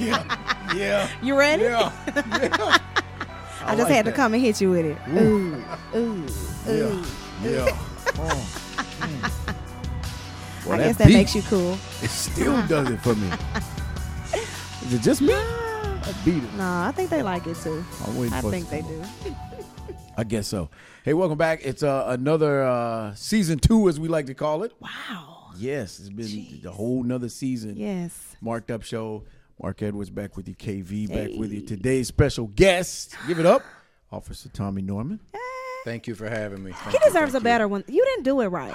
Yeah. Yeah. You ready? Yeah. yeah. I, just like had to come and hit you with it. Ooh, ooh, Yeah. ooh. Yeah. Oh. Mm. Well, I that guess that makes you cool. It still does it for me. Is it just me? I beat it. No, I think they like it too. I think they do. I guess so. Hey, welcome back. It's uh, another uh, season two, as we like to call it. Wow. Yes, it's been Jeez. the whole another season. Yes. Marked up show. Mark Edwards back with you. KV back with you. Hey. Today's special guest. Give it up, Officer Tommy Norman. Thank you for having me. Thank He you, deserves a thank you. better one. You didn't do it right.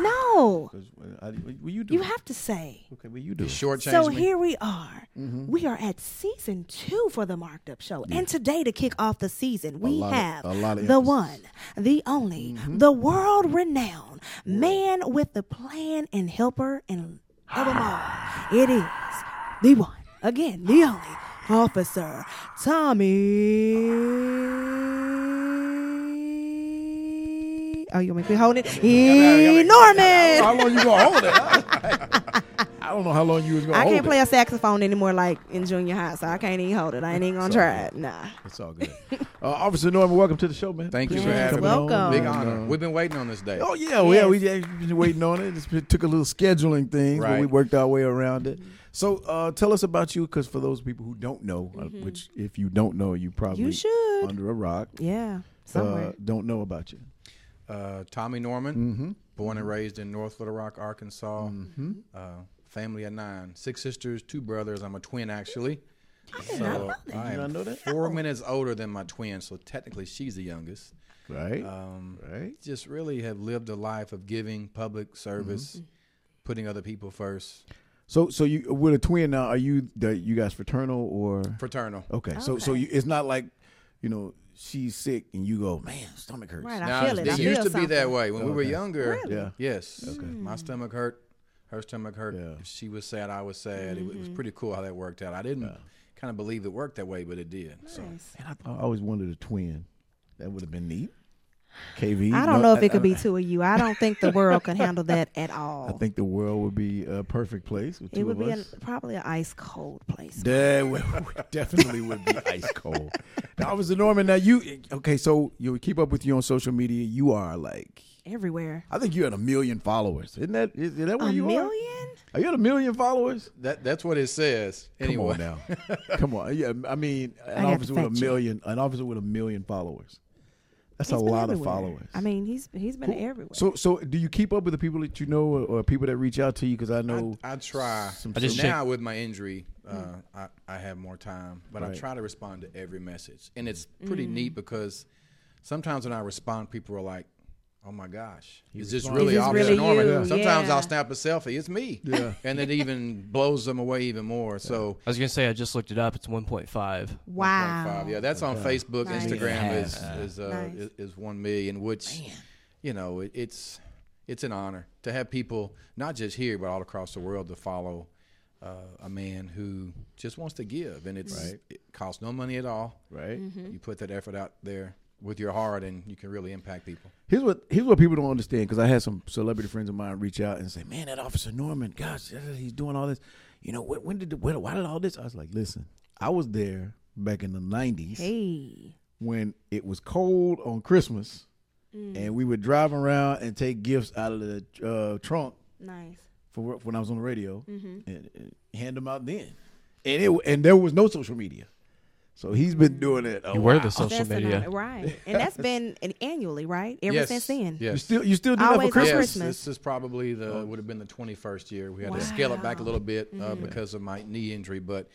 No. 'Cause, uh, I- What you? You have to say. Okay, what you do? Short change So me. here we are. Mm-hmm. We are at season two for the Marked Up Show. And today, to kick off the season, we lot of- have a lot of the emphasis. one, the only, Mm-hmm. the world renowned man with the plan and helper and of them all. It is the one, again, the only, Officer Tommy. Oh, you want me holding it? E. Norman. How long you gonna hold it? I don't know how long you was gonna I can't it. play a saxophone anymore like in junior high, so I can't even hold it. I ain't even gonna try it. Nah. It's all good. uh, Officer Norman, welcome to the show, man. Thank you for having me. welcome. Big honor. uh, We've been waiting on this day. Oh yeah, well, yeah, we Yes. yeah, been waiting on it. It's took a little scheduling thing, but we worked our way around it. So, uh, tell us about you, because for those people who don't know, uh, which if you don't know, you probably You should. under a rock. Yeah. Uh, Somewhere. don't know about you. Uh, Tommy Norman, Mm-hmm. born and raised in North Little Rock, Arkansas. Uh, family of nine, six sisters, two brothers. I'm a twin, actually. So I Did I am know that? four minutes older than my twin, so technically she's the youngest. Right, Um, right. Just really have lived a life of giving, public service, Mm-hmm. putting other people first. So, so you with a twin now? Are you the, you guys fraternal or Fraternal. okay? So, so you, it's not like you know she's sick and you go, man, stomach hurts. Right. I Now, feel it. I it feel used to be that way when we were younger. Really? Yeah. Yes. Okay. My stomach hurt. Her stomach hurt. Yeah. If she was sad, I was sad. It, wa- it Mm-hmm. was pretty cool how that worked out. I didn't kind of believe it worked that way, but it did. So Nice. Man, I, thought, I always wanted a twin. That would have been neat. KV. I don't no, know if it could be two of you. I don't think the world could handle that at all. I think the world would be a perfect place with two it would of be an, us. probably an ice cold place. That would- definitely would be ice cold. Now, Officer Norman, now you okay? So you keep up with you on social media. You are like, Everywhere. I think you had a million followers. Isn't that is, is that where you are? A million? are? Are you at a million followers? that that's what it says. Anyway. Come on now, come on. Yeah, I mean, an I officer with a fact check. million, an officer with a million followers. That's He's a been lot of followers. I mean, he's he's been Cool. everywhere. So, so do you keep up with the people that you know, or, or people that reach out to you? Because I know I, I try. Some- I just So now with my injury, uh, I, I have more time, but I try to respond to every message, and it's pretty neat because sometimes when I respond, people are like, "Oh my gosh, is this really Is this Officer really Norman?" you? Sometimes Yeah. I'll snap a selfie, it's me, Yeah. and it even blows them away even more. So. I was gonna say I just looked it up. It's 1.5. wow. 1.5. Yeah, that's on Facebook. Nice. Instagram is Yeah. is, uh, Nice. is is one million, which you know it, it's it's an honor to have people not just here but all across the world to follow uh, a man who just wants to give, and it's Right. it costs no money at all. right. Mm-hmm. You put that effort out there with your heart, and you can really impact people. Here's what here's what people don't understand because I had some celebrity friends of mine reach out and say, "Man, that Officer Norman, gosh, he's doing all this. You know, when, when did the, when, why did all this?" I was like, "Listen, I was there back in the '90s Hey. when it was cold on Christmas, and we would drive around and take gifts out of the uh, trunk Nice. for when I was on the radio and, and hand them out then, and it and there was no social media, so he's been doing it. A You were the social That's media. honor, right? And that's been an annually, right? Ever yes, since then. yes. You still you still do that for Christmas? Yes, Christmas. this is probably the Oh. would have been the twenty first year. We had to scale it back a little bit uh, mm-hmm. because of my knee injury, but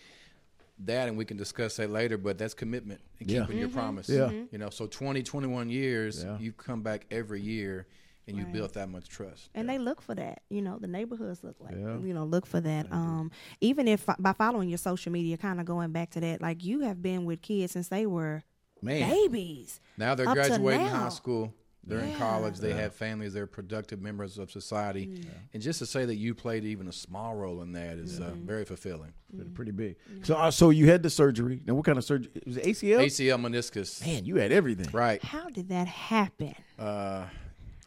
that and we can discuss that later. But that's commitment and Yeah. keeping your mm-hmm. promise. Yeah. Mm-hmm. you know, so 20, 21 years, Yeah. you've come back every year, and you Right. built that much trust. And they look for that. You know, the neighborhoods look like Yeah. you know look for that. Um, even if by following your social media, kind of going back to that, like you have been with kids since they were Man, babies. Now they're graduating now. high school. They're in college. They have families. They're productive members of society. Mm. And just to say that you played even a small role in that is uh, very fulfilling. pretty, pretty big. So, uh, so you had the surgery. Now, what kind of surgery? It Was it ACL? ACL meniscus. Man, you had everything. Right. How did that happen? Uh,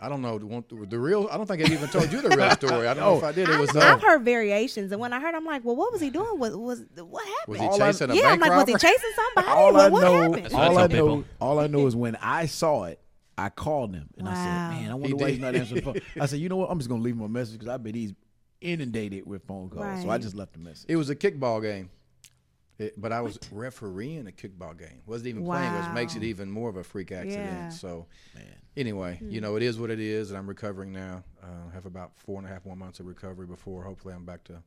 I don't know the, the real. I don't think I even told you the real story. I don't know if I did. It was. I've, Uh, I've heard variations, and when I heard, I'm like, well, what was he doing? Was was what happened? was he All chasing a yeah, I'm bank like, was he chasing somebody? all what I what know, happened? That's what I all I know, people. all I know is when I saw it, I called him and I said, "Man, I He wonder why he's not answering the phone." I said, "You know what? I'm just gonna leave him a message because I bet he's inundated with phone calls." So I just left a message. It was a kickball game. It, but I was refereeing a kickball game. Wasn't even playing, which makes it even more of a freak accident. Yeah. So, Man. anyway, you know, it is what it is, and I'm recovering now. Uh, have about four and a half more months of recovery before hopefully I'm back to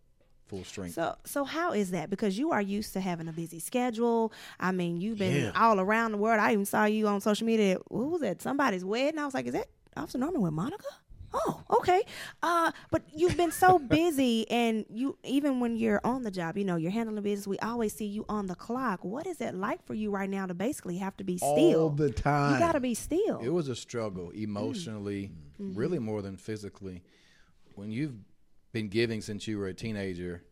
full strength. So, so how is that? Because you are used to having a busy schedule. I mean, you've been Yeah. all around the world. I even saw you on social media. Who was that? Somebody's wedding. I was like, is that Officer Norman with Monica? Oh, okay. Uh, but you've been so busy, and you even when you're on the job, you know, you're handling business. We always see you on the clock. What is it like for you right now to basically have to be still? All the time. You got to be still. It was a struggle mm. emotionally, mm-hmm. really more than physically. When you've been giving since you were a teenager,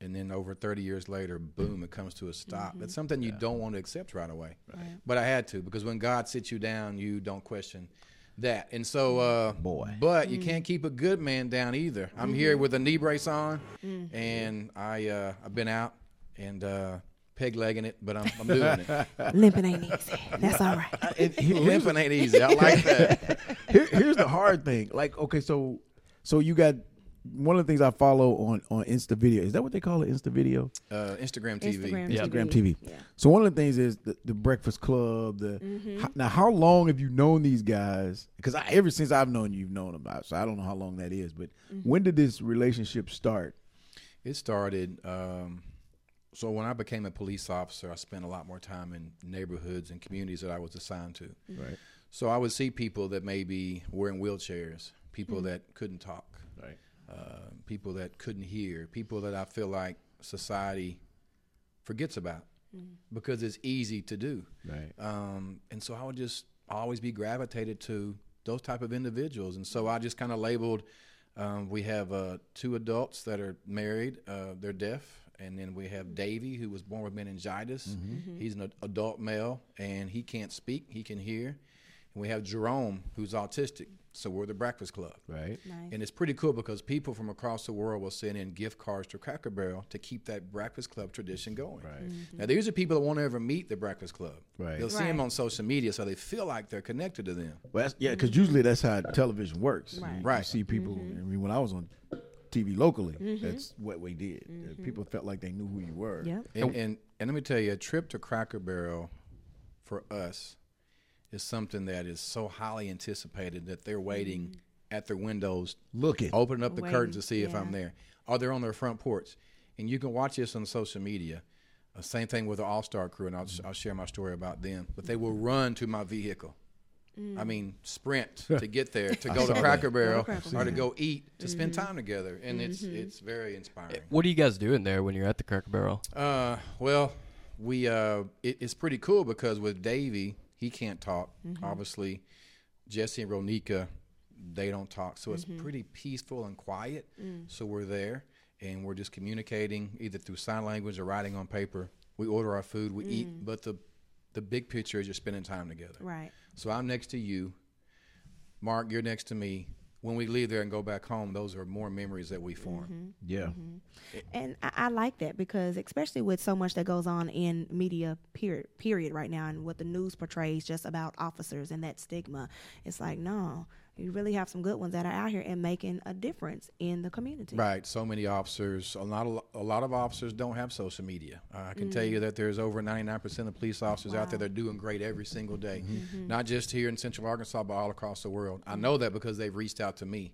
and then over 30 years later, boom, it comes to a stop. Mm-hmm. That's something you don't want to accept right away. But I had to because when God sits you down, you don't question that. And so, uh, Boy. but you can't keep a good man down either. I'm here with a knee brace on, and I uh, I've been out and uh, peg legging it, but I'm, I'm doing it. Limping ain't easy. That's all right. And here- here's, Limping ain't easy. I like that. here- here's the hard thing. Like, okay, so so you got one of the things I follow on on Insta video. Is that what they call it? Insta video, Uh, Instagram TV. Instagram, Yeah. Instagram TV. Yeah. So one of the things is the, the Breakfast Club. The Mm-hmm. how, now, how long have you known these guys? Because I, ever since I've known you, you've known about. So I don't know how long that is. But Mm-hmm. when did this relationship start? It started. Um, so when I became a police officer, I spent a lot more time in neighborhoods and communities that I was assigned to. Right. So I would see people that maybe were in wheelchairs, people that couldn't talk, Right. Uh, people that couldn't hear, people that I feel like society forgets about because it's easy to do. Right. Um, and so I would just always be gravitated to those type of individuals. And so I just kind of labeled. Um, we have uh, two adults that are married. Uh, they're deaf, and then we have Davy, who was born with meningitis. He's an adult male, and he can't speak. He can hear. And we have Jerome, who's autistic. So we're the Breakfast Club. Right. Nice. And it's pretty cool because people from across the world will send in gift cards to Cracker Barrel to keep that Breakfast Club tradition going. Right. Mm-hmm. Now, these are people that won't ever meet the Breakfast Club. Right. They'll see them on social media, so they feel like they're connected to them. Well, that's, yeah, because usually that's how television works. Right. You, Right. You see people. Mm-hmm. I mean, when I was on TV locally, mm-hmm. that's what we did. Uh, People felt like they knew who you were. Yep. And, and and let me tell you, a trip to Cracker Barrel for us is something that is so highly anticipated that they're waiting at their windows, Looking. opening up the Waiting, curtains to see if I'm there, or they're on their front porch. And you can watch this on social media. Uh, same thing with the All Star crew, and I'll, I'll share my story about them. But they will run to my vehicle. I mean, sprint to get there, to go to saw Cracker Barrel, or to go eat, to spend time together, and it's it's very inspiring. What are you guys doing there when you're at the Cracker Barrel? Uh, well, we uh, it, it's pretty cool because with Davey, he can't talk. Mm-hmm. Obviously, Jesse and Ronika, they don't talk, so it's mm-hmm. pretty peaceful and quiet. Mm. So we're there and we're just communicating either through sign language or writing on paper. We order our food, we eat, mm. but the the big picture is just spending time together. Right. So I'm next to you, Mark. You're next to me. When we leave there and go back home, those are more memories that we form. Mm-hmm. Yeah. Mm-hmm. Mm-hmm. And I, I like that because, especially with so much that goes on in media, period, period, right now, and what the news portrays just about officers and that stigma, it's like, no, you really have some good ones that are out here and making a difference in the community. Right. So many officers. A lot of a lot of officers don't have social media. Uh, I can tell you that there's over 99% of police officers out there that are doing great every single day, not just here in Central Arkansas, but all across the world. I know that because they've reached out to me.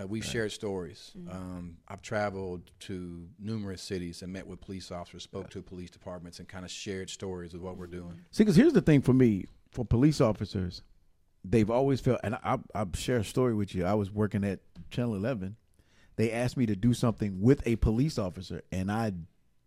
Uh, we've shared stories. Um, I've traveled to numerous cities and met with police officers, spoke to police departments, and kind of shared stories of what we're doing. See, because here's the thing for me, for police officers, they've always felt, and I, I'll share a story with you. I was working at Channel 11. They asked me to do something with a police officer, and I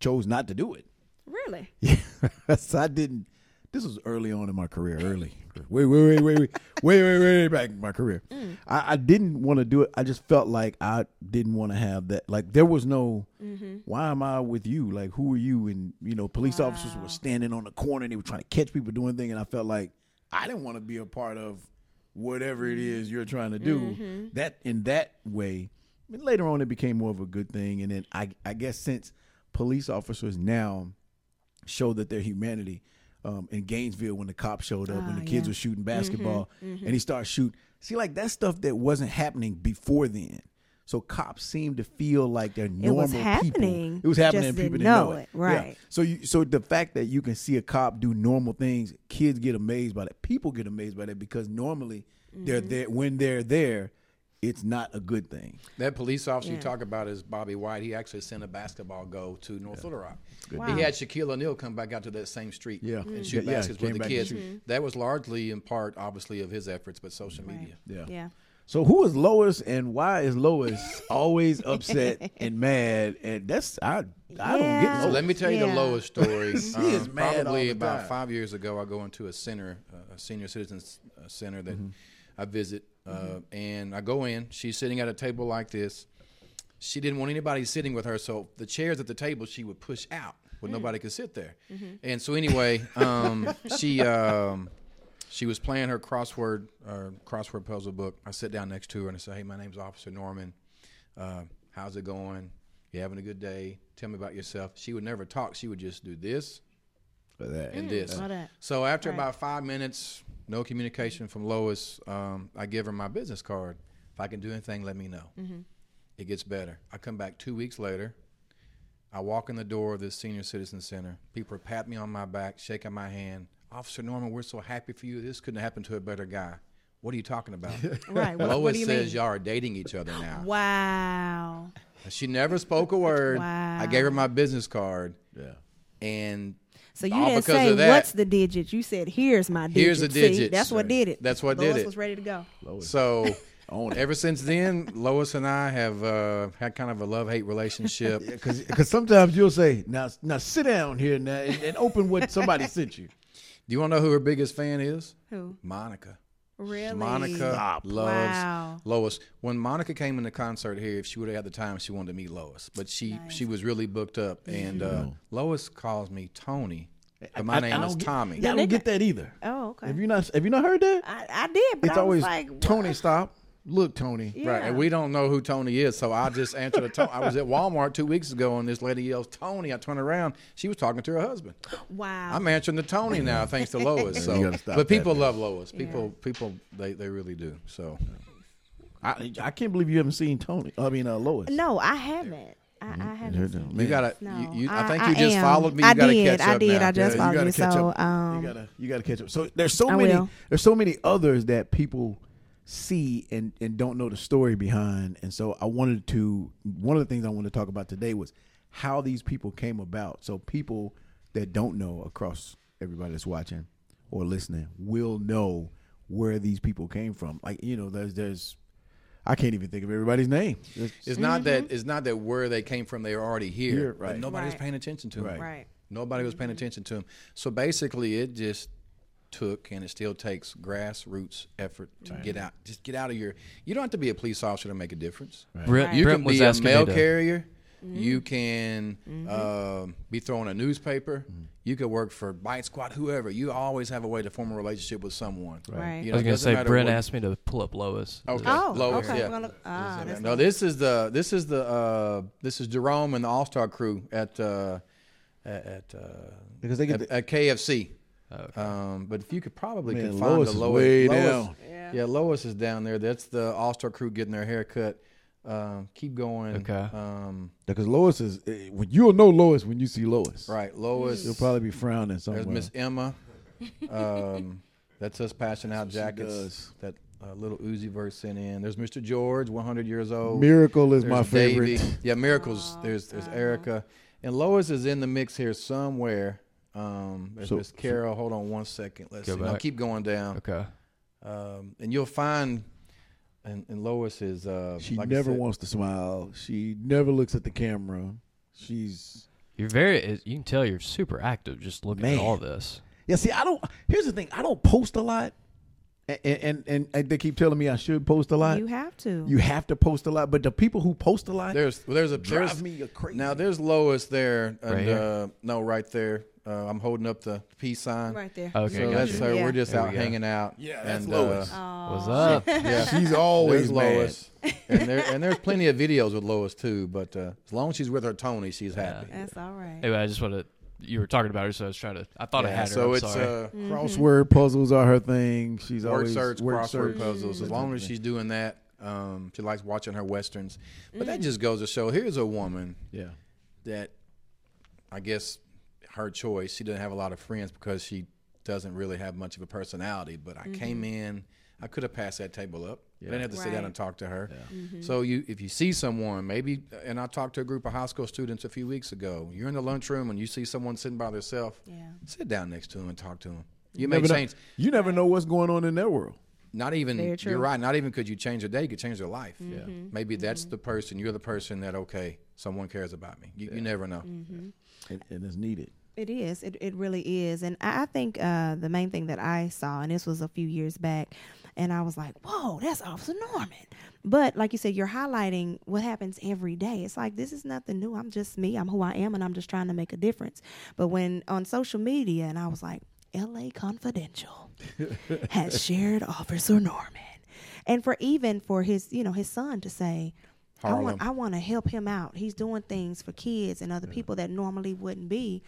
chose not to do it. Really? Yeah, so I didn't. This was early on in my career. Early, wait, wait, wait, wait, wait, wait, wait, wait, back in my career. Mm. I, I didn't want to do it. I just felt like I didn't want to have that. Like there was no. Mm-hmm. Why am I with you? Like who are you? And you know, police officers were standing on the corner and they were trying to catch people doing things, and I felt like I didn't want to be a part of whatever it is you're trying to do. That in that way, and later on it became more of a good thing. And then I I guess since police officers now show that their humanity. Um, in Gainesville, when the cops showed up, when Ah, the kids yeah. Mm-hmm. were shooting basketball, and he started shooting. See, like that stuff that wasn't happening before then. So cops seem to feel like they're normal it was people. happening, It was happening, just and people didn't didn't know know it. Yeah. Right. So you, so the fact that you can see a cop do normal things, kids get amazed by that. People get amazed by that because normally they're Mm-hmm. there when they're there, it's not a good thing. That police officer you talk about is Bobby White. He actually sent a basketball goal to North Little Rock. Wow. He had Shaquille O'Neal come back out to that same street Yeah. and Mhm. shoot Yeah, yeah, baskets came with the back to kids. That was largely in part, obviously, of his efforts, but social media. Yeah. Yeah. So who is Lois and why is Lois always upset and mad? And that's I I don't Yeah. get So Lois. let me tell you the Yeah. Lois story. is Um, mad all probably the about time. five years ago, I go into a center, uh, a senior citizens uh, center that Mm-hmm. I visit, uh, and I go in. She's sitting at a table like this. She didn't want anybody sitting with her, so the chairs at the table she would push out, where nobody could sit there. And so anyway, um, she um, she was playing her crossword uh, crossword puzzle book. I sit down next to her and I say, "Hey, my name's Officer Norman. Uh, how's it going? You having a good day? Tell me about yourself." She would never talk. She would just do this For that. and this. All that. So after Right. about five minutes, no communication from Lois, um, I give her my business card. If I can do anything, let me know. It gets better. I come back two weeks later. I walk in the door of this senior citizen center. People pat me on my back, shaking my hand. Officer Norman, we're so happy for you. This couldn't happen to a better guy. What are you talking about? Right. What, Lois what do you says mean? y'all are dating each other now. Wow. She never spoke a word. Wow. I gave her my business card, Yeah. and So you All didn't because say of that. what's the digit. You said here's my digit. Here's the See, digits. that's what did it. That's what Lois did it. Lois was ready to go. Lois. So ever since then, Lois and I have uh, had kind of a love hate relationship. Because sometimes you'll say, now, now sit down here now and, and open what somebody sent you. Do you want to know who her biggest fan is? Who? Monica. Really? Monica Stop. loves Wow. Lois. When Monica came in the concert here, if she would have had the time, she wanted to meet Lois, but she she was really booked up. And uh, Lois calls me Tony, but my I- I name don't is get- Tommy. Yeah, I don't get that either. Oh, okay. Have you not? Have you not heard that? I, I did, but It's I always was like, Tony. what? Stop. Look, Tony. Yeah. Right, and we don't know who Tony is, so I just answered a Tony. I was at Walmart two weeks ago, and this lady yells Tony. I turn around, she was talking to her husband. Wow. I'm answering the Tony now, thanks to Lois. So, but people man. love Lois. People, people, they, they really do. So, I, I can't believe you haven't seen Tony. I mean, uh, Lois. no, I haven't. I, I haven't. Heard seen that. you gotta. No, you, you, I think I you just am. followed me. You I gotta did. catch I up did. now. I just you followed gotta you. catch So, up. um, you gotta you gotta catch up. So there's so I many will. there's so many others that people see and and don't know the story behind. And so I wanted to one of the things I wanted to talk about today was how these people came about. So people that don't know across everybody that's watching or listening will know where these people came from. Like you know, there's there's I can't even think of everybody's name. There's- It's not mm-hmm. that. It's not that where they came from. They are already here, Here, but right. nobody was Right. paying attention to them. Right. right. Nobody was paying mm-hmm. attention to them. So basically, it just took and it still takes grassroots effort to get out. Just get out of your. You don't have to be a police officer to make a difference. Brent, You Brent can be a asking mail carrier. Mm-hmm. You can um, be throwing a newspaper. You could work for Bite Squad, whoever. You always have a way to form a relationship with someone. Right. You I was gonna say matter Brent what- asked me to pull up Lois. Okay. Oh, Lois, okay. yeah. We're gonna- ah, no, nice. this is the this is the uh, this is Jerome and the All Star crew at uh, at at, uh, Because they get at, the- at KFC. Okay. Um, but if you could probably Man, could find Lois the is Lois, way Lois- down. Yeah. yeah, Lois is down there. That's the All Star crew getting their hair cut. Um, keep going. Okay. Um, Because Lois is eh, when you'll know Lois when you see Lois. right, Lois. You'll probably be frowning somewhere. There's Miss Emma. Um, that's us passing out That's she jackets. does. That uh, little Uzi Vert sent in. There's Mr. George, 100 years old. Miracle is There's my favorite. Davey. Yeah, miracles. there's there's Erica, and Lois is in the mix here somewhere. Um, So- Miss Carol. Hold on one second. Let's see. Now back. keep going down, Okay. um, and you'll find. And, and Lois is. Uh, She like never said- wants to smile. She never looks at the camera. She's You're very. You can tell you're super active just looking Man. at all this. yeah. See, I don't. Here's the thing. I don't post a lot, and and, and, and they keep telling me I should post a lot. You have to. You have to post a lot, but the people who post a lot, There's there's a drive there's, me crazy. Now there's Lois there, and Right uh, no, right there. Uh, I'm holding up the peace sign. Right there. Okay, so gotcha. that's her. Yeah. We're just There out go. hanging out. Yeah, that's and, Lois. Aw. What's up? yeah, She's always. Lois, and there and there's plenty of videos with Lois too. But uh, as long as she's with her Tony, she's happy. That's all right. Anyway, I just want to. You were talking about her, so I was trying to. I thought I had her. so I'm it's sorry. uh, Mm-hmm. Crossword puzzles are her thing. She's word always search, word crossword search. puzzles. As long as she's doing that, um, she likes watching her westerns. But that just goes to show here's a woman Yeah. that I guess her choice. She doesn't have a lot of friends because she doesn't really have much of a personality. But I came mm-hmm. in, I could have passed that table up. I didn't have to sit down and talk to her. Mm-hmm. So you, if you see someone, maybe, and I talked to a group of high school students a few weeks ago. You're in the lunchroom and you see someone sitting by themselves. Yeah. Sit down next to them and talk to them. You may Never know- change. you never know what's going on in their world. Not even you're right. Not even could you change their day, you could change their life. Mm-hmm. Yeah. Maybe that's the person. You're the person that okay, someone cares about me. You, you never know. Mm-hmm. And, and it's needed. It is. It, it really is. And I, I think uh, the main thing that I saw, and this was a few years back, and I was like, whoa, that's Officer Norman. But like you said, you're highlighting what happens every day. It's like, this is nothing new. I'm just me. I'm who I am, and I'm just trying to make a difference. But when on social media, and I was like, LA Confidential has shared Officer Norman. And for even for his, you know, his son to say, I want, I want to help him out. He's doing things for kids and other people that normally wouldn't be.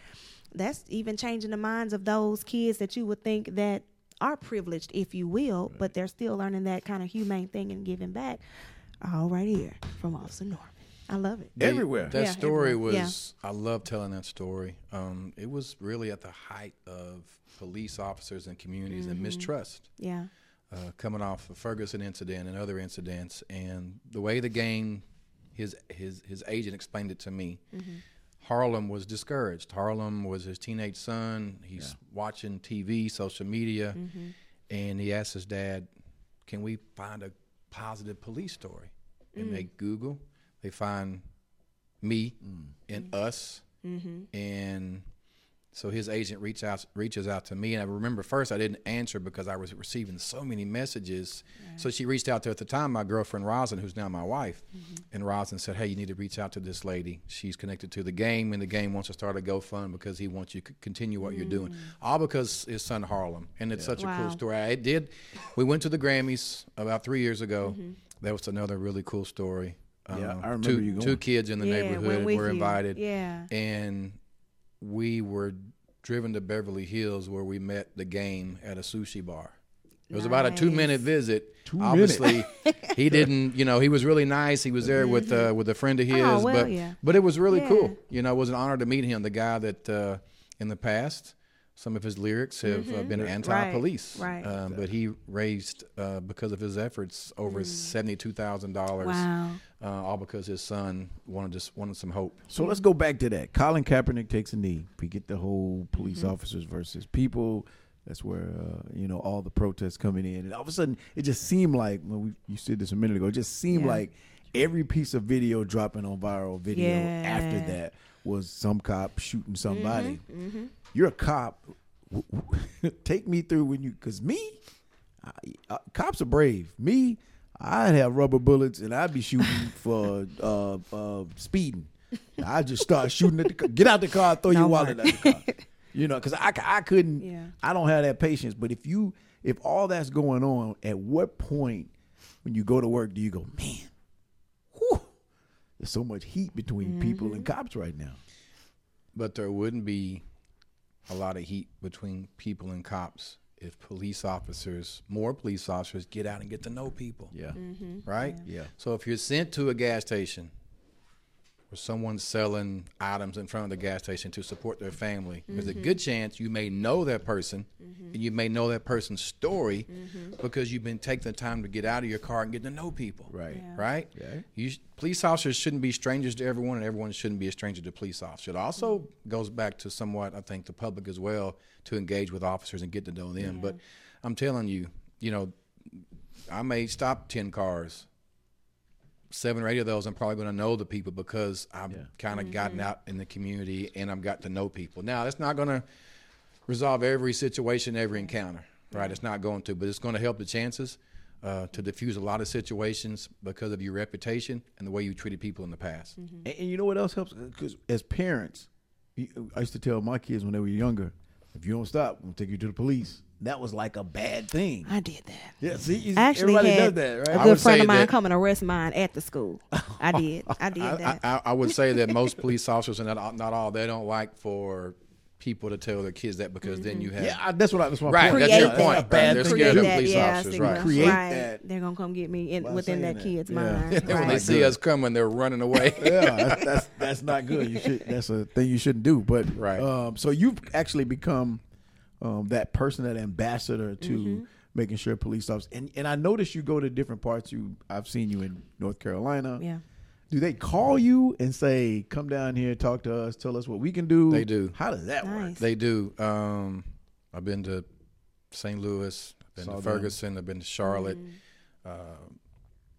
That's even changing the minds of those kids that you would think that are privileged, if you will, but they're still learning that kind of humane thing and giving back. All right here from Officer Norman. I love it. Everywhere. That Yeah, story everywhere. Yeah. was. I love telling that story. Um, it was really at the height of police officers and communities Mm-hmm. and mistrust. Yeah. uh, coming off the Ferguson incident and other incidents, and the way the game, his his his agent explained it to me. Harlem was discouraged. Harlem was his teenage son. He's watching TV, social media, mm-hmm. and he asked his dad, "Can we find a positive police story?" And they mm. Google, they find me mm. and us, mm-hmm. and so his agent reach out, reaches out to me, and I remember first I didn't answer because I was receiving so many messages. So she reached out to at the time my girlfriend Rosin, who's now my wife, mm-hmm. and Rosin said, "Hey, you need to reach out to this lady. She's connected to the game, and the game wants to start a GoFund because he wants you to continue what you're doing, mm. all because his son Harlem, and it's such a cool story. I did. We went to the Grammys about three years ago. Mm-hmm. That was another really cool story. Yeah, Um, I remember two, you going. two kids in the yeah, neighborhood were you. invited Yeah. and we were driven to Beverly Hills where we met the game at a sushi bar. It was about a two minute visit. Two Obviously, he didn't. You know, he was really nice. He was there with uh, with a friend of his, Oh, well, but yeah. but it was really Yeah. cool. You know, it was an honor to meet him. The guy that uh, in the past. Some of his lyrics have uh, been anti-police, right. Um, but he raised uh, because of his efforts over seventy-two thousand dollars, Wow. uh, all because his son wanted just wanted some hope. So let's go back to that. Colin Kaepernick takes a knee. We get the whole police officers versus people. That's where uh, you know all the protests coming in, and all of a sudden it just seemed like well, we, you said this a minute ago. It just seemed Yeah. like every piece of video dropping on viral video after that was some cop shooting somebody. Mm-hmm. You're a cop. W- w- Take me through when you, cause me, I, uh, cops are brave. Me, I'd have rubber bullets and I'd be shooting for uh, uh, speeding. I just start shooting at the car. Get out the car, throw your wallet more. out the car. You know, because I, I couldn't, Yeah. I don't have that patience. But if you, if all that's going on, at what point when you go to work do you go, man, whew, there's so much heat between people and cops right now. But there wouldn't be a lot of heat between people and cops if police officers, more police officers, get out and get to know people. Yeah. Mm-hmm. Right? Yeah. So if you're sent to a gas station where someone's selling items in front of the gas station to support their family, there's a mm-hmm. good chance you may know that person mm-hmm. and you may know that person's story mm-hmm. because you've been taking the time to get out of your car and get to know people. Right. Yeah. Right? Yeah. You sh- police officers shouldn't be strangers to everyone, and everyone shouldn't be a stranger to police officers. It also goes back to somewhat, I think, the public as well to engage with officers and get to know them. But I'm telling you, you know, I may stop ten cars. Seven or eight of those, I'm probably going to know the people because I've Yeah. kind of mm-hmm. gotten out in the community and I've got to know people. Now, that's not going to resolve every situation, every encounter, right? It's not going to, but it's going to help the chances uh, to diffuse a lot of situations because of your reputation and the way you treated people in the past. Mm-hmm. And, and you know what else helps? Uh, because as parents, I used to tell my kids when they were younger, if you don't stop, we'll take you to the police. That was like a bad thing. I did that. Yeah, see, you- I actually everybody had does that, a right? I good would friend of mine that- come and arrest mine at the school. I did. I did I, that. I, I would say that most police officers, and not, not all, they don't like for people to tell their kids that because then you have yeah, that's what I, that's my Right, point. that's your that. point. A right? They're thing. scared to of do. that, police yeah, officers, right? Create right. that. They're gonna come get me in, within that that. kid's Yeah. mind. And when they see us coming, they're running away. yeah, that's, that's that's not good. You should that's a thing you shouldn't do. But Right. Um, so you've actually become um, that person, that ambassador to Mm-hmm. making sure police officers. And and I noticed you go to different parts. You I've seen you in North Carolina. Yeah. Do they call you and say, "Come down here, talk to us, tell us what we can do"? They do. How does that work? They do. Um, I've been to St. Louis, I've been Saw to them. Ferguson, I've been to Charlotte, Mm-hmm. uh,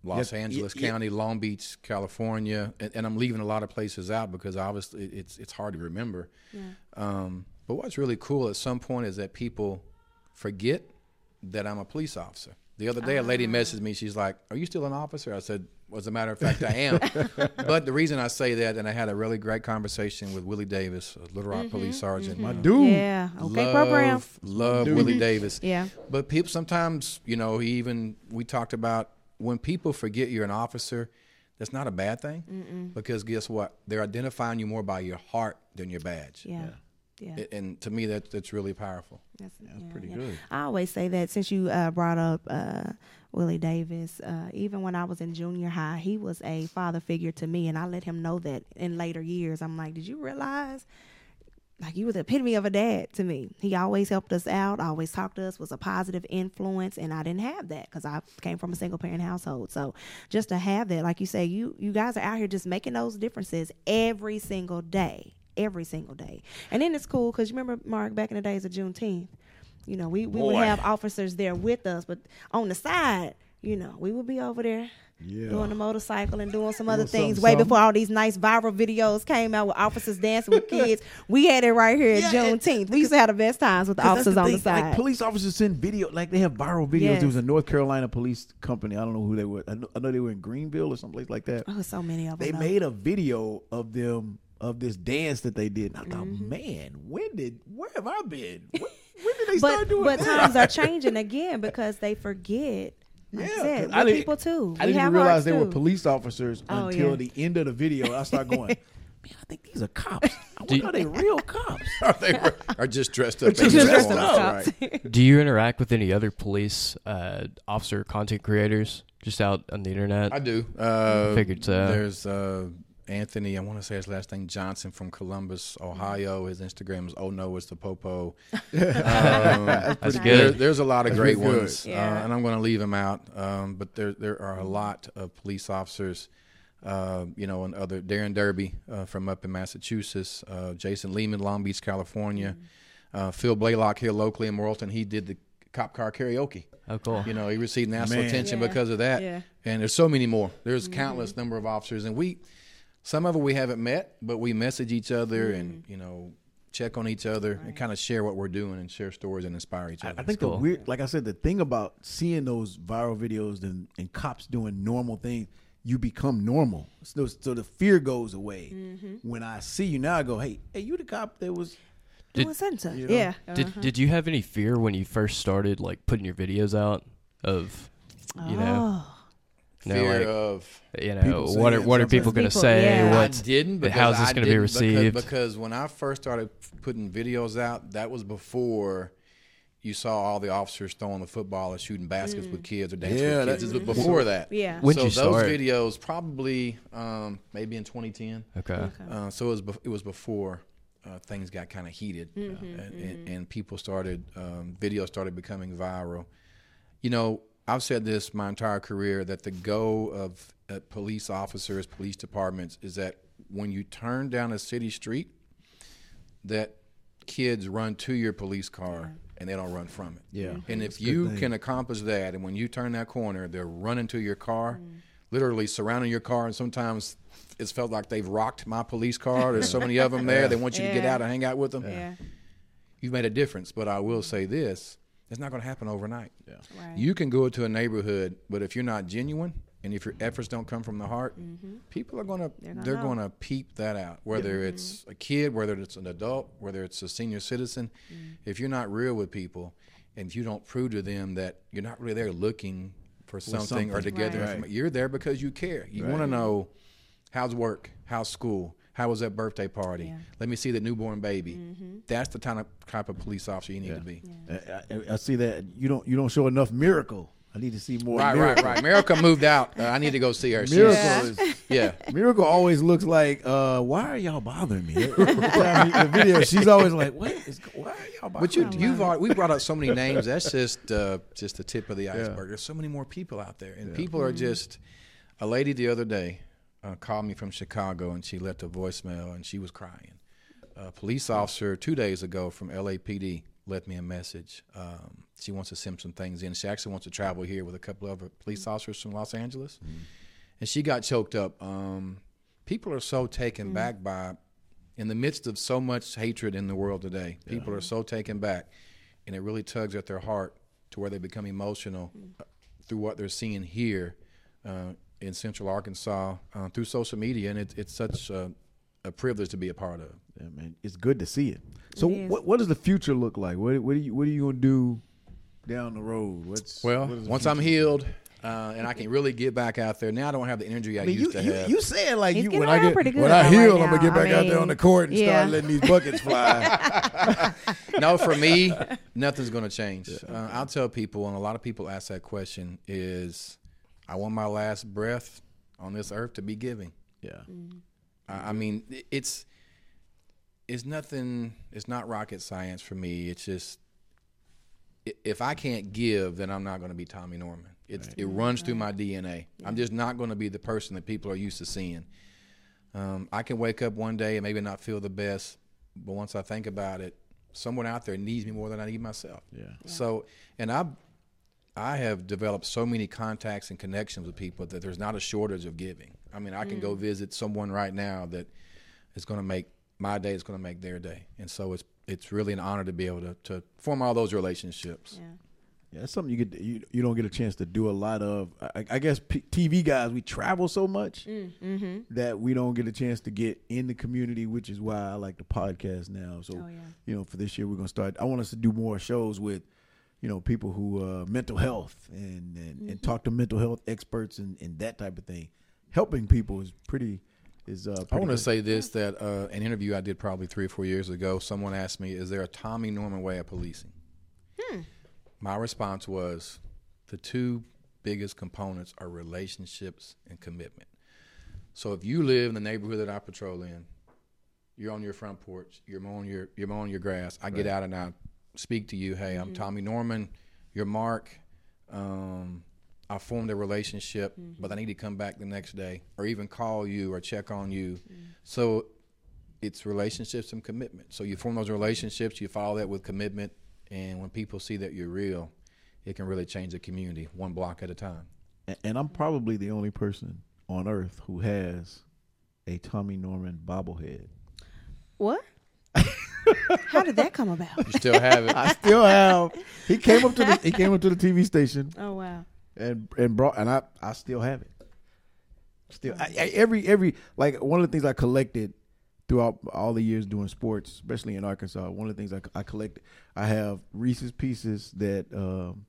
Los Yeah, Angeles yeah, yeah. County, Long Beach, California, and, and I'm leaving a lot of places out because obviously it's it's hard to remember. Yeah. Um, but what's really cool at some point is that people forget that I'm a police officer. The other day, a lady Ah. messaged me. She's like, "Are you still an officer?" I said, "Well, as a matter of fact, I am." but the reason I say that, and I had a really great conversation with Willie Davis, a Little Rock police sergeant. My dude. Mm-hmm. Yeah. Okay. love, program. Love Dude. Willie Davis. Yeah. But people sometimes, you know, he even we talked about when people forget you're an officer, that's not a bad thing because guess what? They're identifying you more by your heart than your badge. Yeah. Yeah. A- And to me, that that's really powerful. That's, That's yeah, pretty yeah. good. I always say that since you uh, brought up uh, Willie Davis, uh, even when I was in junior high, he was a father figure to me, and I let him know that in later years. I'm like, did you realize? Like you were the epitome of a dad to me. He always helped us out, always talked to us, was a positive influence, and I didn't have that because I came from a single parent household. So just to have that, like you say, you you guys are out here just making those differences every single day, every single day. And then it's cool because you remember Mark back in the days of Juneteenth. You know, we, we would have officers there with us, but on the side, you know, we would be over there Yeah. doing the motorcycle and doing some other Doing things something, way something. before all these nice viral videos came out with officers dancing with kids. We had it right here at Yeah, Juneteenth. We used to have the best times with the officers on the side. Like police officers send video, like they have viral videos. Yes. There was a North Carolina police company. I don't know who they were. I know, I know they were in Greenville or someplace like that. oh, so many of them. They made a video of them of this dance that they did. And I thought, Mm-hmm. man, when did where have I been? When, when did they but start doing that? but that? times are changing again because they forget. Like Yeah, I said, 'cause I didn't- people too. I we didn't even realize hearts they were police officers Oh, until yeah. the end of the video. I start going, man, I think these are cops. I wonder are they real cops? Are they were, are just dressed up. Just as dressed uniforms, up. right? Do you interact with any other police uh, officer content creators just out on the internet? I do. Uh, Figured so. There's uh, Anthony. I want to say his last name Johnson from Columbus, Ohio. His Instagram is Oh No, it's the Popo. Um, That's there- good. there's a lot of That's great ones, Yeah. uh, and I'm going to leave him out. Um, but there there are a lot of police officers. Uh, you know, and other Darren Derby uh, from up in Massachusetts, uh, Jason Lehman, Long Beach, California, uh, Phil Blaylock here locally in Morrilton. He did the cop car karaoke. oh, cool. You know, he received national Man. attention Yeah. because of that. Yeah. And there's so many more. There's countless number of officers, and we, some of them we haven't met, but we message each other and mm-hmm. you know check on each other and kind of share what we're doing and share stories and inspire each other. I think cool. the weird, like I said, the thing about seeing those viral videos and, and cops doing normal things, you become normal. So, so the fear goes away. Mm-hmm. When I see you now, I go, hey, hey, you the cop that was. Doing such. You uh, know? Yeah. Uh-huh. Did Uh-huh. Did you have any fear when you first started like putting your videos out of you Oh. you know, Fear like, of you know what are what are people going to say? yeah. I What didn't because how's this gonna be didn't because- received? Because, when I first started putting videos out, that was before you saw all the officers throwing the football or shooting baskets with kids or dancing Yeah, with that- kids. This before that. Yeah. When'd so you those start? videos probably um, maybe in 2010. okay. Okay. Uh, so it was bef- it was before uh, things got kind of heated uh, and, and, and people started um, videos started becoming viral. You know, I've said this my entire career that the goal of uh, police officers, police departments, is that when you turn down a city street, that kids run to your police car and they don't run from it. Yeah. And That's if you thing. can accomplish that, and when you turn that corner, they're running to your car, Mm. literally surrounding your car, and sometimes it's felt like they've rocked my police car. There's so many of them there. They want you to get out and hang out with them. Yeah. You've made a difference. But I will say this: it's not going to happen overnight. Right. You can go to a neighborhood, but if you're not genuine, and if your efforts don't come from the heart, mm-hmm. people are gonna They're gonna they're gonna peep that out. Whether it's a kid, whether it's an adult, whether it's a senior citizen, mm. if you're not real with people, and you don't prove to them that you're not really there looking for something, or something. to get their Right. you're there because you care. You Right. want to know how's work, how's school, how was that birthday party. Yeah. Let me see that newborn baby. That's the kind of type of police officer you need to be. I, I, I see that you don't you don't show enough miracle. I need to see more. Right, miracle. right, right. Miracle moved out. Uh, I need to go see her. She's- Miracle is yeah. Miracle always looks like, uh, why are y'all bothering me? the video, she's always like, what is, why are y'all bothering But you, me? you've already, we brought up so many names. That's just uh, just the tip of the Yeah. iceberg. There's so many more people out there, and people are just. A lady the other day uh, called me from Chicago, and she left a voicemail, and she was crying. A police officer two days ago from LAPD left me a message. Um, she wants to send some things in. She actually wants to travel here with a couple of other police officers from Los Angeles, and she got choked up. Um, people are so taken back by, in the midst of so much hatred in the world today, people are so taken back, and it really tugs at their heart to where they become emotional uh, through what they're seeing here uh, in Central Arkansas uh, through social media, and it, it's such a, a privilege to be a part of. Yeah, man, it's good to see it. So, It is. what what does the future look like? What what are you what are you gonna do down the road? What's Well, what is the once I'm healed uh, and I can really get back out there, now I don't have the energy I, I mean, used you, to you, have. you said like He's you when I get pretty good when I heal, now. I'm gonna get I back out there on the court and yeah. start letting these buckets fly. no, for me, nothing's going to change. Uh, I'll tell people, and a lot of people ask that question: is I want my last breath on this earth to be giving. yeah, I, I mean, it's it's nothing. It's not rocket science for me. It's just if I can't give, then I'm not going to be Tommy Norman. It's, It runs through my DNA. I'm just not going to be the person that people are used to seeing. Um, I can wake up one day and maybe not feel the best, but once I think about it, someone out there needs me more than I need myself. yeah. So, and I, I have developed so many contacts and connections with people that there's not a shortage of giving. I mean, I can go visit someone right now that is going to make my day. Is going to make their day, and so it's it's really an honor to be able to to form all those relationships. Yeah. Yeah, that's something you get you, you don't get a chance to do a lot of. I, I guess P- TV guys we travel so much Mm-hmm. that we don't get a chance to get in the community, which is why I like the podcast now. So Oh, yeah. you know, for this year we're gonna start. I want us to do more shows with you know people who uh, mental health and and, Mm-hmm. and talk to mental health experts and, and that type of thing. Helping people is pretty is. Uh, I want to say this: that uh, an interview I did probably three or four years ago, someone asked me, "Is there a Tommy Norman way of policing?" My response was, "The two biggest components are relationships and commitment." So if you live in the neighborhood that I patrol in, you're on your front porch, you're mowing your you're mowing your grass. I get out and I speak to you. Hey, I'm mm-hmm. Tommy Norman. You're Mark. Um, I formed a relationship, mm-hmm. but I need to come back the next day, or even call you or check on you. Mm. So it's relationships and commitment. So you form those relationships, you follow that with commitment, and when people see that you're real, it can really change the community one block at a time. A- and I'm probably the only person on earth who has a Tommy Norman bobblehead. What? How did that come about? You still have it. I still have. He came up to the he came up to the TV station Oh wow. and and brought and I I still have it. Still, I, I, every every like one of the things I collected throughout all the years doing sports, especially in Arkansas. One of the things I, I collected, I have Reese's Pieces that um,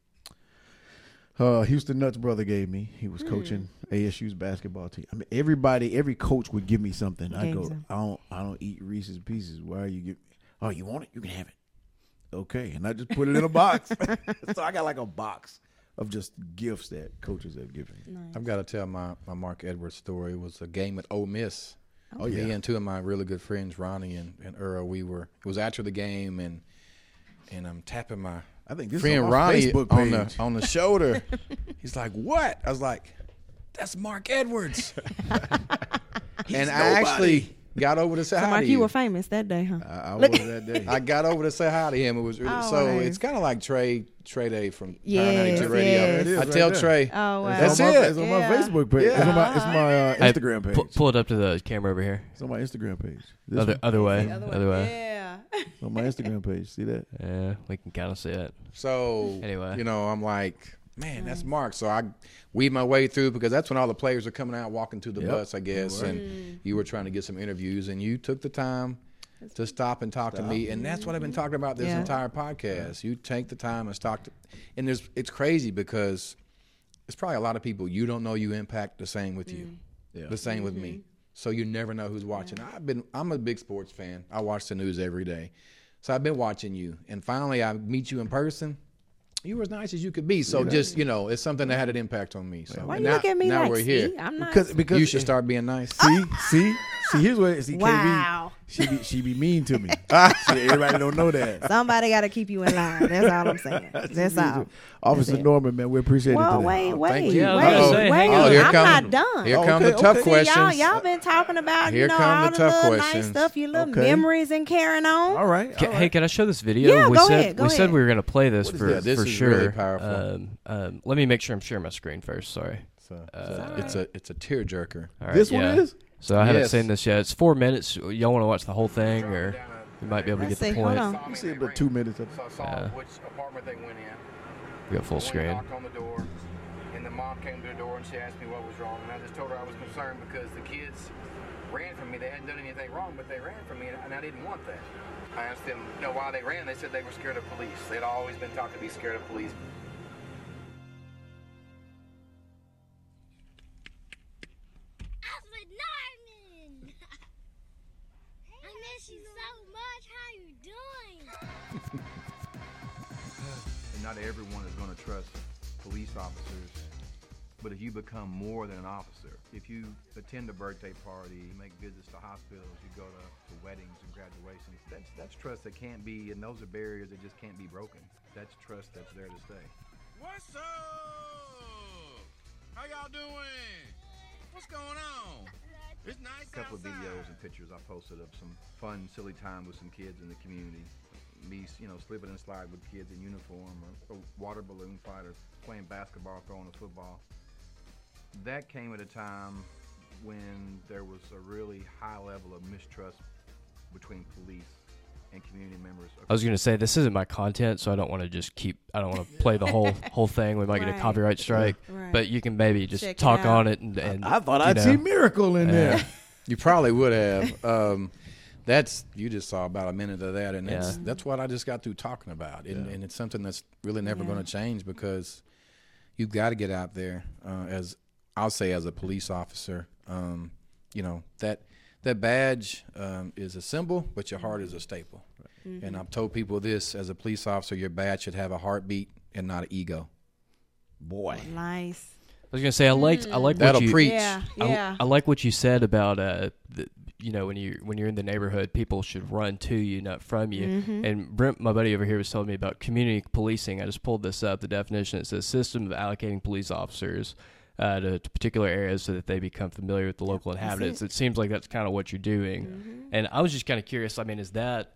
uh, Houston Nutt's brother gave me. He was coaching ASU's basketball team. I mean, everybody, every coach would give me something. I go, you some. I don't, I don't eat Reese's Pieces. Why are you give? Oh, you want it? You can have it. Okay, and I just put it in a box. so I got like a box of just gifts that coaches have given me. I've got to tell my, my Mark Edwards story. It was a game at Ole Miss. Oh, oh yeah. Me and two of my really good friends, Ronnie and, and Earl, we were. It was after the game, and and I'm tapping my I think this friend is on my Ronnie Facebook on the page. on the shoulder. He's like, "What?" I was like, "That's Mark Edwards." and I actually got over to say So hi Mark, to you you. were famous that day, huh? I, I was that day. I got over to say hi to him. It was really, Oh, so. nice. It's kind of like Trey Trey Day from Power Yes, 92 Radio. yes. It is I right tell there. Trey, Oh wow. That's my, it. It's on my Yeah. Facebook page. It's on my, it's my uh, Instagram page. Pull, pull it up to the camera over here. It's on my Instagram page. This Other one. other way. Other, way. Yeah. On my Instagram page. See that? Yeah, we can kind of see it. So Anyway. you know, I'm like, man, that's mm. Mark. So I weave my way through because that's when all the players are coming out, walking to the Yep. bus, I guess. And you were trying to get some interviews, and you took the time to stop and talk to me, and that's what I've been mm-hmm. talking about this Yeah. entire podcast. You take the time and talk to, and there's it's crazy because it's probably a lot of people you don't know you impact the same with you, mm. Yeah. the same with me. Mm-hmm. So you never know who's watching. I've been I'm a big sports fan. I watch the news every day, so I've been watching you, and finally I meet you in person. You were as nice as you could be. So just you know, it's something that had an impact on me. So Why and you now, look at me now like, we're here. see, I'm not. Because because You should start being nice. See, see, see. Here's what see. Wow. KB, she be she be mean to me. See, everybody don't know that. Somebody got to keep you in line. That's all I'm saying. That's all. Officer That's. Norman, man, we appreciate Well, it. today. wait, wait, thank wait, you. Yeah, wait, gonna say, hang wait. on. Oh, here I'm come- not done. Here Oh, come okay, the tough okay. See, questions. y'all, y'all been talking about Here you know come all the the, tough little questions. nice stuff, your little Okay. memories and carrying on. All right. Ca- all Hey, right. can I show this video? Yeah, we go said ahead, go we said we were gonna play this What is for that? This for is sure. really powerful. Um, um, let me make sure I'm sharing my screen first. Sorry. So it's a it's a tearjerker. All right, this yeah. one is. So I haven't Yes. seen this yet. It's four minutes. Y'all want to watch the whole thing, or we might be able to Let's get the see. Hold point. on. You see about two minutes of it. So I saw Yeah. which apartment they went in. We got full Went and screen. knocked on the door, and the mom came to the door and she asked me what was wrong, and I just told her I was concerned because the kids ran from me. They hadn't done anything wrong, but they ran from me, and- and I didn't want that. I asked them, you know, why they ran. They said they were scared of police. They'd always been taught to be scared of police. Alfred Norman! I miss you so much. How you doing? and not everyone is going to trust police officers. But if you become more than an officer, if you attend a birthday party, you make visits to hospitals, you go to, to weddings and graduations, that's that's trust that can't be, and those are barriers that just can't be broken. That's trust that's there to stay. What's up? How y'all doing? What's going on? It's nice A couple of videos and pictures I posted of some fun, silly time with some kids in the community. Me, you know, slipping and slide with kids in uniform, or, or water balloon fight, or playing basketball, throwing a football. That came at a time when there was a really high level of mistrust between police and community members. I was gonna say this isn't my content, so I don't want to just keep. I don't want to play the whole whole thing. We might get a copyright strike, Right. but you can maybe just Check talk out. on it and. and I thought I'd know. see Miracle in Yeah. there. You probably would have. Um, that's you just saw about a minute of that, and that's Yeah. that's what I just got through talking about, and, Yeah. and it's something that's really never Yeah. going to change because you've got to get out there uh, as I'll say as a police officer. Um, you know that that badge um, is a symbol, but your heart is a staple. And I've told people this: as a police officer, your badge should have a heartbeat and not an ego. Boy. Nice. I was gonna say I like I like That'll what you. preach. Yeah, I, yeah. I like what you said about uh, the, you know, when you when you're in the neighborhood, people should run to you, not from you. Mm-hmm. And Brent, my buddy over here, was telling me about community policing. I just pulled this up. The definition it says system of allocating police officers. Uh, to, to particular areas so that they become familiar with the local inhabitants. It. seems like that's kind of what you're doing, Mm-hmm. and I was just kind of curious. I mean, is that,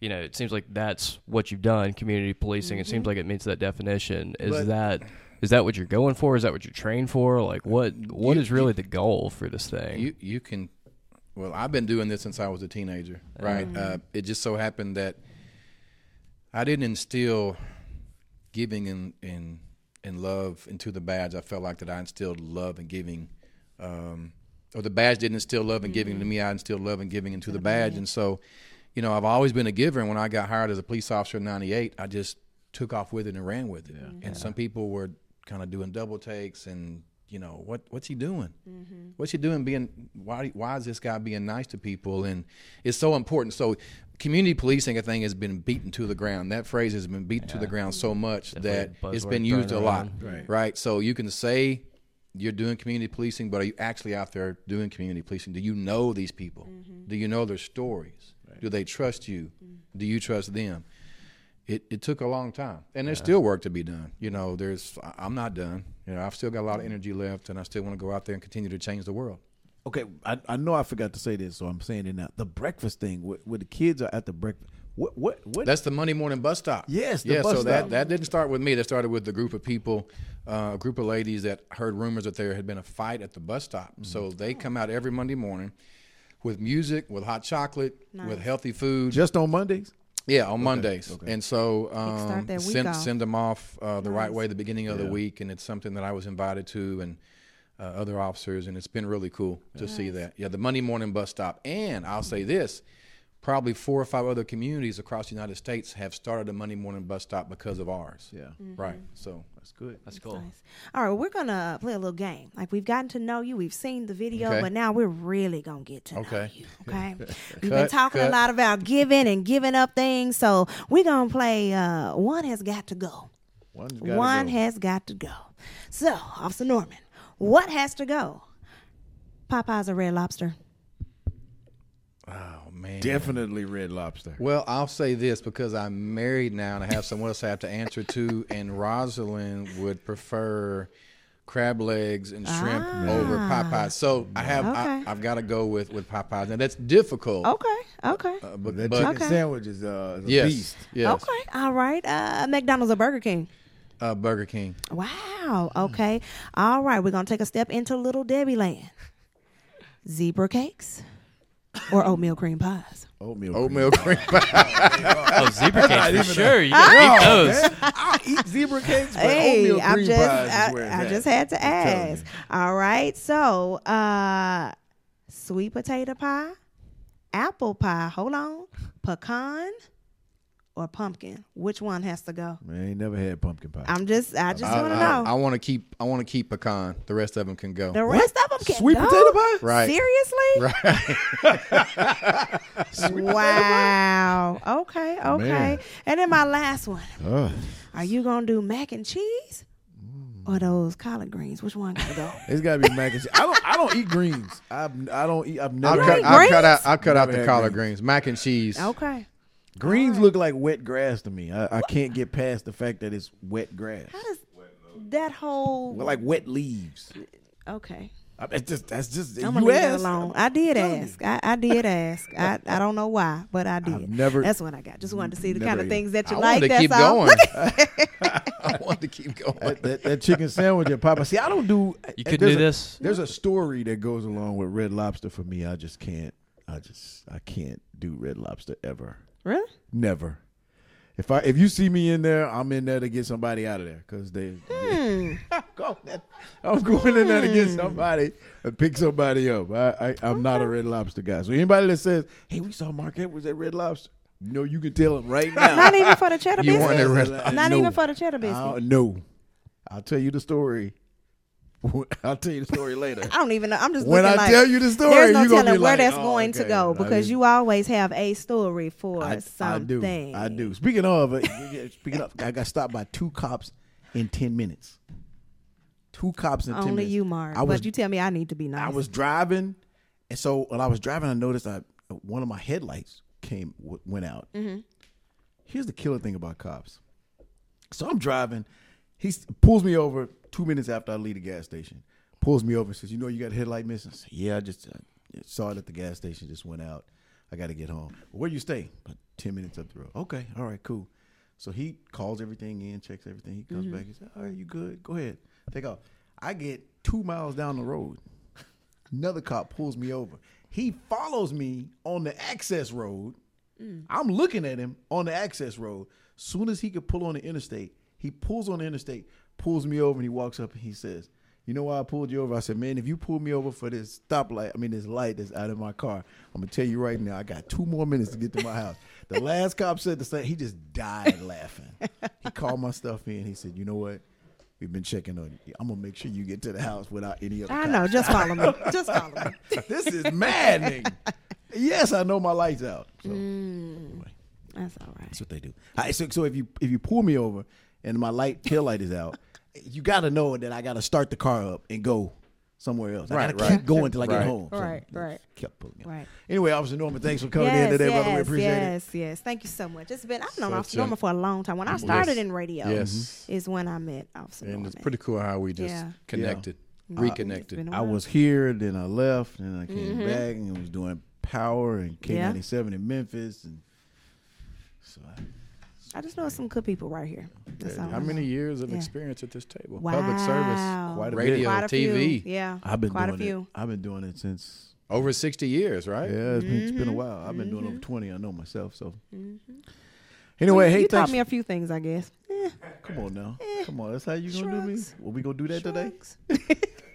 you know, it seems like that's what you've done, community policing. It Mm-hmm. seems like it meets that definition. Is But- that is that what you're going for? Is that what you're trained for? Like, what what You- is really the goal for this thing? You you can. Well, I've been doing this since I was a teenager, right? Uh, it just so happened that I didn't instill giving and and and love into the badge. I felt like that I instilled love and giving, um, or the badge didn't instill love and giving to me. I instilled love and giving into the badge, and so, you know, I've always been a giver. And when I got hired as a police officer in '98, I just took off with it and ran with it. And some people were kind of doing double takes and you know what what's he doing what's he doing being why why is this guy being nice to people and it's so important so community policing i think has been beaten to the ground. That phrase has been beaten to the ground so much Definitely that it's been used a lot around. right. so you can say you're doing community policing but are you actually out there doing community policing? Do you know these people? Mm-hmm. Do you know their stories? Do they trust you? Mm-hmm. Do you trust them? It, it took a long time and there's still work to be done. You know there's i'm not done. You know i've still got a lot of energy left and i still want to go out there and continue to change the world Okay, I, I know I forgot to say this, so I'm saying it now. The breakfast thing, where, where the kids are at the breakfast. What? What? What? that's the monday morning bus stop Yes, the yeah bus so that stop. that didn't start with me that started with the group of people uh, a group of ladies that heard rumors that there had been a fight at the bus stop Mm-hmm. so they come out every monday morning with music with hot chocolate with healthy food just on Mondays. Yeah, on Mondays, okay. and so um, send off. send them off uh, the right Nice. way the beginning of the week, and it's something that I was invited to, and uh, other officers, and it's been really cool to see that. Yeah, the Monday morning bus stop, and I'll say this: probably four or five other communities across the United States have started a Monday morning bus stop because of ours. Yeah, Right. So that's good. That's cool. Nice. All right, we're gonna play a little game. Like we've gotten to know you, we've seen the video, Okay. but now we're really gonna get to know Okay. you. Okay, we've been Cut, talking a lot about giving and giving up things, so we're gonna play. Uh, one has got to go. One's One go. has got to go. So, Officer Norman, what has to go? Popeyes or Red Lobster? oh man. definitely Red Lobster. Well, I'll say this because I'm married now and I have someone else I have to answer to, and Rosalind would prefer crab legs and shrimp over Popeyes. So I have Okay. I, I've got to go with with Popeyes, and that's difficult. Okay, okay, Uh, but, That but chicken Okay. sandwich is, uh, is a yes, beast. yes, okay. All right. Uh, McDonald's or Burger King? Uh, Burger King. Wow. Okay. All right. We're gonna take a step into Little Debbie Land. Zebra cakes or oatmeal cream pies. Oatmeal. Oatmeal cream pie. Oh, zebra cakes for sure. You gotta eat those. I'll eat zebra cakes, but Hey, oatmeal I'm cream just pies I, is I just had to ask. All right. So, uh, sweet potato pie, apple pie. Hold on, pecan or pumpkin. Which one has to go? Man, I ain't never had pumpkin pie. I'm just. I just I, want to know. I want to keep. I want to keep pecan. The rest of them can go. the rest of them can Sweet go? potato pie? Right. Seriously? Right. Wow. Okay. Oh, okay. Man. And then my last one. Ugh. Are you gonna do mac and cheese or those collard greens? Which one gotta go? It's gotta be mac and cheese. I don't. I don't eat greens. I've, I don't eat. I've I'll never. cut, I'll cut out. I'll cut out the collard greens. greens. Mac and cheese. Okay. Greens look like wet grass to me. I, I can't get past the fact that it's wet grass. How does that whole Well, like wet leaves. okay? I- It's just that's just I'm gonna leave that alone. I did ask. I, I did ask. I, I don't know why, but I did. never- That's what I got. Just wanted to see the kind of things that you I like. wanted to keep all. going. I wanted to keep going. That, that, that chicken sandwich at Papa. See, I don't do. You uh, could there's do a- this. There's a story that goes along with Red Lobster for me. I just can't. I just I can't do Red Lobster ever. Really? Never. If I if you see me in there, I'm in there to get somebody out of there because they. Hmm. I'm going in- I'm going in there to get somebody and pick somebody up. I, I I'm not a Red Lobster guy. So anybody that says, "Hey, we saw Mark Edwards at Red Lobster," you know you can tell him right now. Not even for the cheddar You biscuit. want it Red Not No. even for the cheddar biscuit. I'll, no, I'll tell you the story. I'll tell you the story later. I don't even know. I'm just when I like, tell you the story, There's no you gonna telling where like, that's "Oh, going to okay." go I because you always have a story for I, I something. do. I do. Speaking of, uh, speaking of, I got stopped by two cops in ten minutes. Two cops in ten Only minutes. you, Mark. I was, but you tell me I need to be nice. I was driving, and so when I was driving, I noticed I one of my headlights came w- went out. Mm-hmm. Here's the killer thing about cops. So I'm driving. He pulls me over two minutes after I leave the gas station. Pulls me over and says, "You know you got a headlight missing." I said, "Yeah, I just uh, saw it at the gas station. Just went out. I got to get home. Where you stay? About ten minutes up the road. Okay, all right, cool." So he calls everything in, checks everything. He comes back. He says, "All right, you good? Go ahead, take off." I get two miles down the road. Another cop pulls me over. He follows me on the access road. I'm looking at him on the access road. Soon as he could pull on the interstate, he pulls on the interstate, pulls me over, and he walks up and he says, "You know why I pulled you over?" I said, "Man, if you pull me over for this stoplight, I mean this light that's out of my car, I'm gonna tell you right now, I got two more minutes to get to my house." The last cop said the same. He just died laughing. He called my stuff in. He said, "You know what?" We've been checking on you. I'm gonna make sure you get to the house without any other. I cops." know. Just follow me. Just follow me. this is maddening. yes, I know my lights out. So Mm. anyway, That's all right. that's what they do. Right, so, so if you if you pull me over and my light tail light is out, you got to know that I got to start the car up and go somewhere else. I got to right. keep going till I get Right. home. So Right, right. Kept pulling it. Right. Anyway, Officer Norman, thanks for coming yes, in today, yes, brother. We appreciate it. yes, yes. Thank you so much. It's been I've known Such Officer a- Norman for a long time. When I started Yes. in radio, Yes. is when I met Officer And Norman. it's pretty cool how we just Yeah. connected, It's reconnected. I, a I while. was here, then I left, and I came back and was doing Power and Mm-hmm. K97 in Memphis, and so I, I just know some good people right here. That's all How I many know. years of Yeah. experience at this table? Wow. Public service, Quite a bit. Quite a TV. Few. Yeah. I've been quite doing a few. it. I've been doing it since Over 60 years, right? Yeah, it's been, it's been a Mm-hmm. while. I've been doing over 20. I know myself. So, Anyway, hey, you taught thanks. me a few things, I guess. Eh, Come on now. Come on. That's how you gonna do me? shrugs. Well, we gonna do that today? shrugs.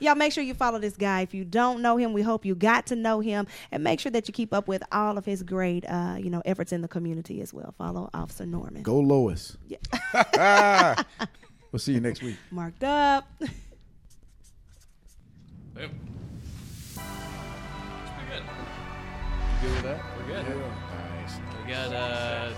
Y'all make sure you follow this guy. If you don't know him, we hope you got to know him, and make sure that you keep up with all of his great, uh, you know, efforts in the community as well. Follow Officer Norman. Go Lois. Yeah. we'll see you next week. Marked up. Boom. It's pretty good. Good with that? We're good. Yeah. Nice. We got uh,